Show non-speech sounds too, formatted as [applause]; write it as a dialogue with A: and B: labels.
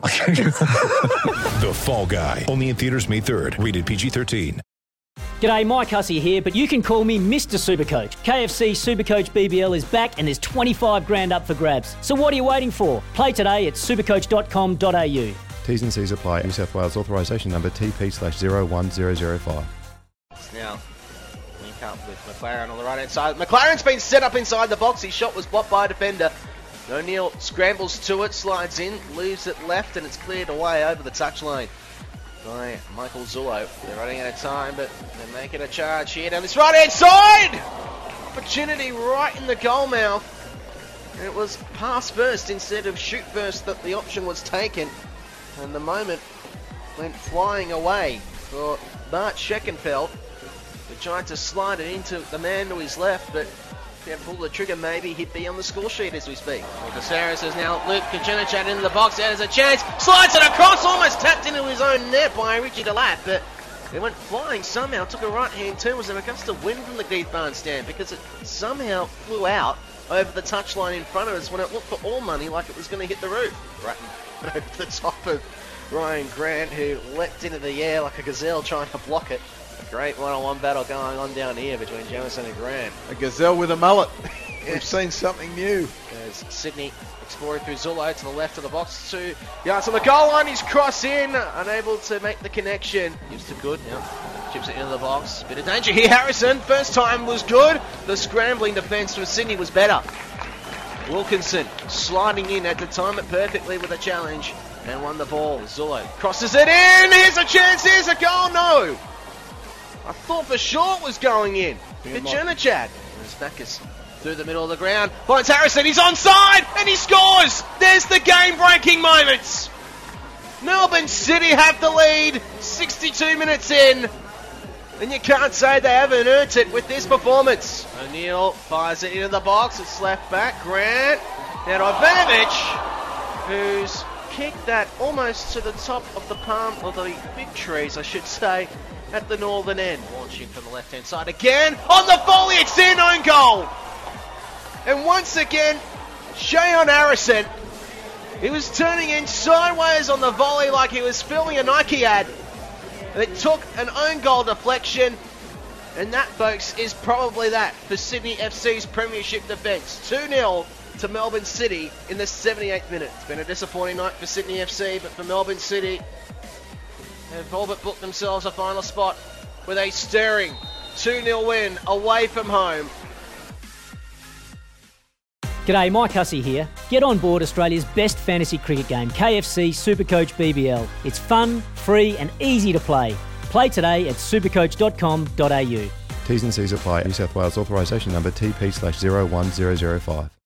A: [laughs]
B: The Fall Guy. Only in theaters May 3rd. Rated PG-13.
C: G'day, Mike Hussey here, but you can call me Mr. Supercoach. KFC Supercoach BBL is back and there's 25 grand up for grabs. So what are you waiting for? Play today at supercoach.com.au.
D: T's and C's apply. New South Wales authorisation number TP slash 01005.
E: Now, link up with Maclaren on the right hand side. Maclaren's been set up inside the box. His shot was blocked by a defender. O'Neill scrambles to it, slides in, leaves it left, and it's cleared away over the touchline by Michael Zullo. They're running out of time, but they're making a charge here down this right hand side. Opportunity right in the goal mouth. It was pass first instead of shoot first that the option was taken. And the moment went flying away for Bart Schenkeveld, who tried to slide it into the man to his left, but he had the trigger, maybe he'd be on the score sheet as we speak. Well, Caceres has now Luke Kajanachat into the box. There's a chance. Slides it across, almost tapped into his own net by Richie Delat, but it went flying somehow. Took a right hand turn. Was there a gust of wind from the Keith Barnes stand because it somehow flew out over the touchline in front of us when it looked for all money like it was going to hit the roof. Right [laughs] over the top of Rhyan Grant, who leapt into the air like a gazelle trying to block it. Great one-on-one battle going on down here between Jamieson and Grant.
F: A gazelle with a mullet. [laughs] We've seen something new.
E: As Sydney exploring through Zullo to the left of the box, to yards on the goal line. He's cross in, unable to make the connection. Gives to good. Yeah. Chips it into the box. Bit of danger here. Harrison, first time was good. The scrambling defence from Sydney was better. Wilkinson sliding in at the time it perfectly with a challenge and won the ball. Zullo crosses it in. Here's a chance. Here's a goal. No. I thought for sure it was going in.
F: Mike.
E: Janachat. Through the middle of the ground. Finds Harrison. He's onside and he scores. There's the game-breaking moments. Melbourne City have the lead. 62 minutes in. And you can't say they haven't earned it with this performance. O'Neill fires it into the box. It's left back. Grant. Now Ivanovic, who's kicked that almost to the top of the palm of the big trees, I should say, at the northern end. Launching from the left hand side again. On the volley, it's in own goal. And once again, Shayon Harrison. He was turning in sideways on the volley like he was filming a Nike ad. And it took an own goal deflection. And that, folks, is probably that for Sydney FC's Premiership defence. 2 0 to Melbourne City in the 78th minute. It's been a disappointing night for Sydney FC, but for Melbourne City, they've all but booked themselves a final spot with a stirring 2 0 win away from home.
C: G'day, Mike Hussey here. Get on board Australia's best fantasy cricket game, KFC Supercoach BBL. It's fun, free, and easy to play. Play today at supercoach.com.au.
D: T's and C's apply. New South Wales authorisation number TP slash 01005.